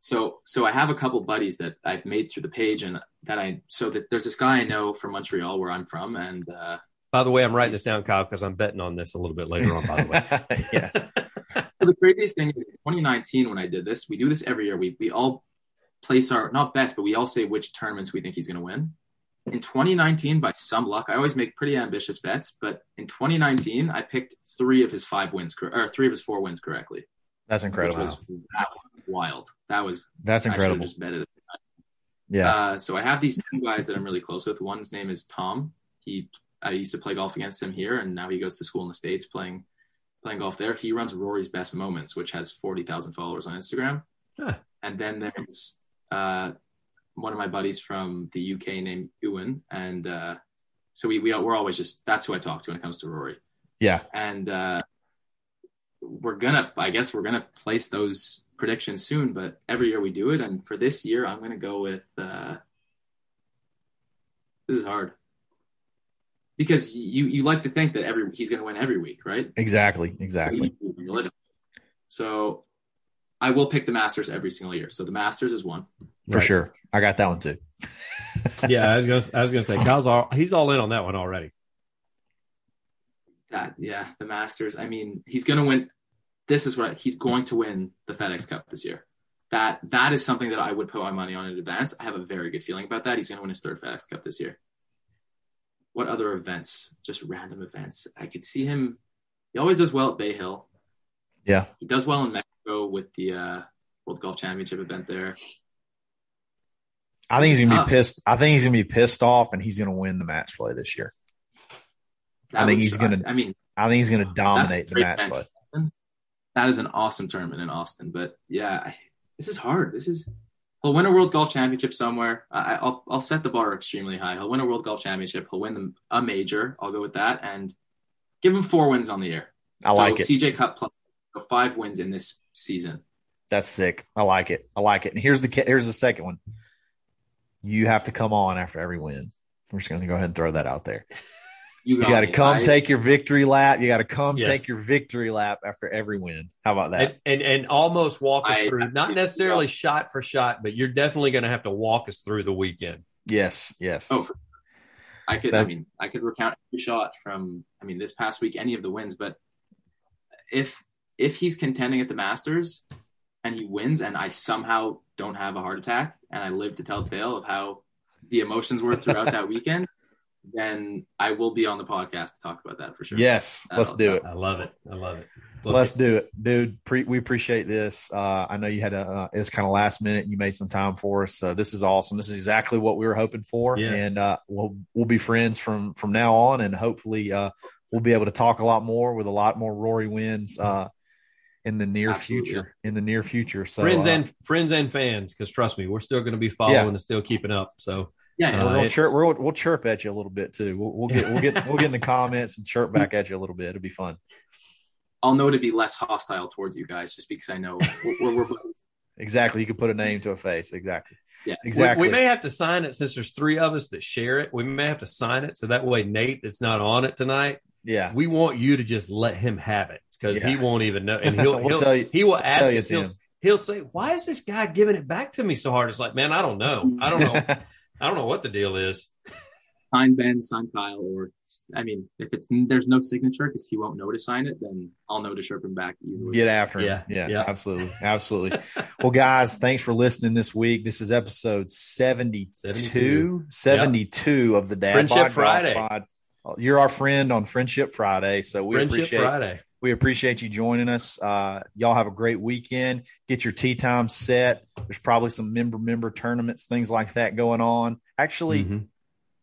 Speaker 4: So so I have a couple buddies that I've made through the page and that I so that there's this guy I know from Montreal where I'm from and uh,
Speaker 3: By the way, I'm writing this down, Kyle, because I'm betting on this a little bit later on. By the way,
Speaker 2: yeah,
Speaker 4: Well, the craziest thing is 2019 when I did this, we do this every year. We we all place our not bets, but we all say which tournaments we think he's going to win. In 2019, by some luck, I always make pretty ambitious bets, but in 2019, I picked three of his five wins or three of his four wins correctly,
Speaker 2: that's incredible.
Speaker 4: which was that was wild. That was
Speaker 2: that's
Speaker 4: I
Speaker 2: incredible.
Speaker 4: just betted it.
Speaker 2: Yeah,
Speaker 4: Uh, so I have these two guys that I'm really close with. One's name is Tom. He I used to play golf against him here, and now he goes to school in the states playing playing golf there. He runs Rory's Best Moments, which has forty thousand followers on Instagram.
Speaker 3: Huh.
Speaker 4: And then there's uh, one of my buddies from the UK named Ewan, and uh, so we, we we're always just that's who I talk to when it comes to Rory.
Speaker 2: yeah.
Speaker 4: And uh, we're gonna I guess we're gonna place those predictions soon, but every year we do it. And for this year, I'm gonna go with uh, this is hard because you you like to think that every he's gonna win every week, right?
Speaker 2: Exactly, exactly.
Speaker 4: So I will pick the Masters every single year. So the Masters is one.
Speaker 2: For
Speaker 3: Right.
Speaker 2: sure. I got that one too.
Speaker 3: yeah, I was gonna, I was gonna say, Kyle's all, he's all in on that one already.
Speaker 4: That yeah, the Masters. I mean, he's gonna win. This is what he's going to win the FedEx Cup this year. That that is something that I would put my money on in advance. I have a very good feeling about that. He's gonna win his third FedEx Cup this year. What other events? Just random events. I could see him. He always does well at Bay Hill.
Speaker 2: Yeah.
Speaker 4: He does well in Mexico with the uh, World Golf Championship event there.
Speaker 2: I think he's gonna
Speaker 4: tough.
Speaker 2: be pissed. I think he's gonna be pissed off, and he's gonna win the match play this year.
Speaker 4: That
Speaker 2: I think he's
Speaker 4: try-
Speaker 2: gonna-
Speaker 4: I mean,
Speaker 2: I think he's gonna dominate the match play.
Speaker 4: that is an awesome tournament in Austin. But yeah, I, this is hard. This is he'll win a World Golf Championship somewhere. I, I'll I'll set the bar extremely high. He'll win a World Golf Championship. He'll win the, a major. I'll go with that and give him four wins on the year.
Speaker 2: I
Speaker 4: so
Speaker 2: like it.
Speaker 4: CJ Cup plus so five wins in this season.
Speaker 2: That's sick. I like it. I like it. And here's the here's the second one. You have to come on after every win. We're just gonna go ahead and throw that out there. You got to come
Speaker 4: I-
Speaker 2: take your victory lap. You got to come
Speaker 3: Yes.
Speaker 2: take your victory lap after every win. How about that?
Speaker 3: And, and and almost walk us
Speaker 4: I-
Speaker 3: through, not necessarily shot for shot, but you're definitely going to have to walk us through the weekend.
Speaker 2: yes, yes.
Speaker 4: Oh, I could.
Speaker 2: That's-
Speaker 4: I mean, I could recount every shot from. I mean, this past week, any of the wins. But if if he's contending at the Masters and he wins, and I somehow don't have a heart attack, and I live to tell the tale of how the emotions were throughout that weekend, then I will be on the podcast to talk about that for sure.
Speaker 2: yes, let's do it.
Speaker 3: I love it. I love it. Look,
Speaker 2: Let's do it, dude. Pre- we appreciate this. Uh, I know you had a. Uh, it's kind of last minute. You made some time for us. So this is awesome. This is exactly what we were hoping for,
Speaker 3: Yes.
Speaker 2: and uh, we'll we'll be friends from from now on, and hopefully uh, we'll be able to talk a lot more with a lot more Rory wins uh, in the near
Speaker 4: Absolutely.
Speaker 2: future. In the near future, so
Speaker 3: friends
Speaker 2: uh,
Speaker 3: and friends and fans, because trust me, we're still going to be following
Speaker 2: Yeah.
Speaker 3: and still keeping up. So
Speaker 4: Yeah,
Speaker 2: And
Speaker 4: yeah.
Speaker 2: we're
Speaker 3: Uh,
Speaker 2: gonna
Speaker 3: it's-
Speaker 2: chirp. We'll, we'll chirp at you a little bit too. We'll, we'll get we'll get we'll get in the comments and chirp back at you a little bit. It'll be fun.
Speaker 4: I'll know to be less hostile towards you guys just because I know we're, we're, we're buddies.
Speaker 2: Exactly. You can put a name to a face. Exactly.
Speaker 4: Yeah.
Speaker 3: We-
Speaker 2: Exactly.
Speaker 3: We, may have to sign it since there's three of us that share it. We may have to sign it so that way Nate that's not on it tonight.
Speaker 2: yeah.
Speaker 3: We want you to just let him have it because he won't even know. And he'll,
Speaker 2: We'll
Speaker 3: he'll
Speaker 2: tell you-
Speaker 3: he will
Speaker 2: tell
Speaker 3: ask
Speaker 2: you
Speaker 3: us. He'll, he'll say, "Why is this guy giving it back to me so hard?" It's like, man, I don't know. I don't know. I don't know what the deal is.
Speaker 4: Sign Ben, sign Kyle, or I mean, if it's there's no signature because he won't know to sign it, then I'll know to chirp him back easily.
Speaker 2: Get after him.
Speaker 3: Yeah,
Speaker 2: Yeah.
Speaker 3: yeah.
Speaker 2: Absolutely. Absolutely. well, guys, thanks for listening this week. This is episode 72, 72,
Speaker 3: 72.
Speaker 2: of the Dad
Speaker 3: Friendship
Speaker 2: Bod
Speaker 3: Friday.
Speaker 2: Pod. You're our friend on Friendship Friday. So we
Speaker 3: Friendship
Speaker 2: appreciate
Speaker 3: Friday.
Speaker 2: We appreciate you joining us. Uh, y'all have a great weekend. Get your tee time set. There's probably some member member tournaments, things like that going on. Actually,
Speaker 3: Mhm.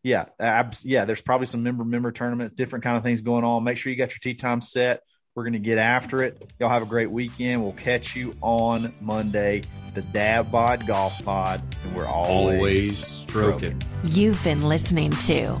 Speaker 2: yeah, abs- yeah. There's probably some member member tournaments, different kind of things going on. Make sure you got your tee time set. We're gonna get after it. Y'all have a great weekend. We'll catch you on Monday, the Dad Bod Golf Pod, and we're always,
Speaker 3: Always stroking.
Speaker 1: You've been listening to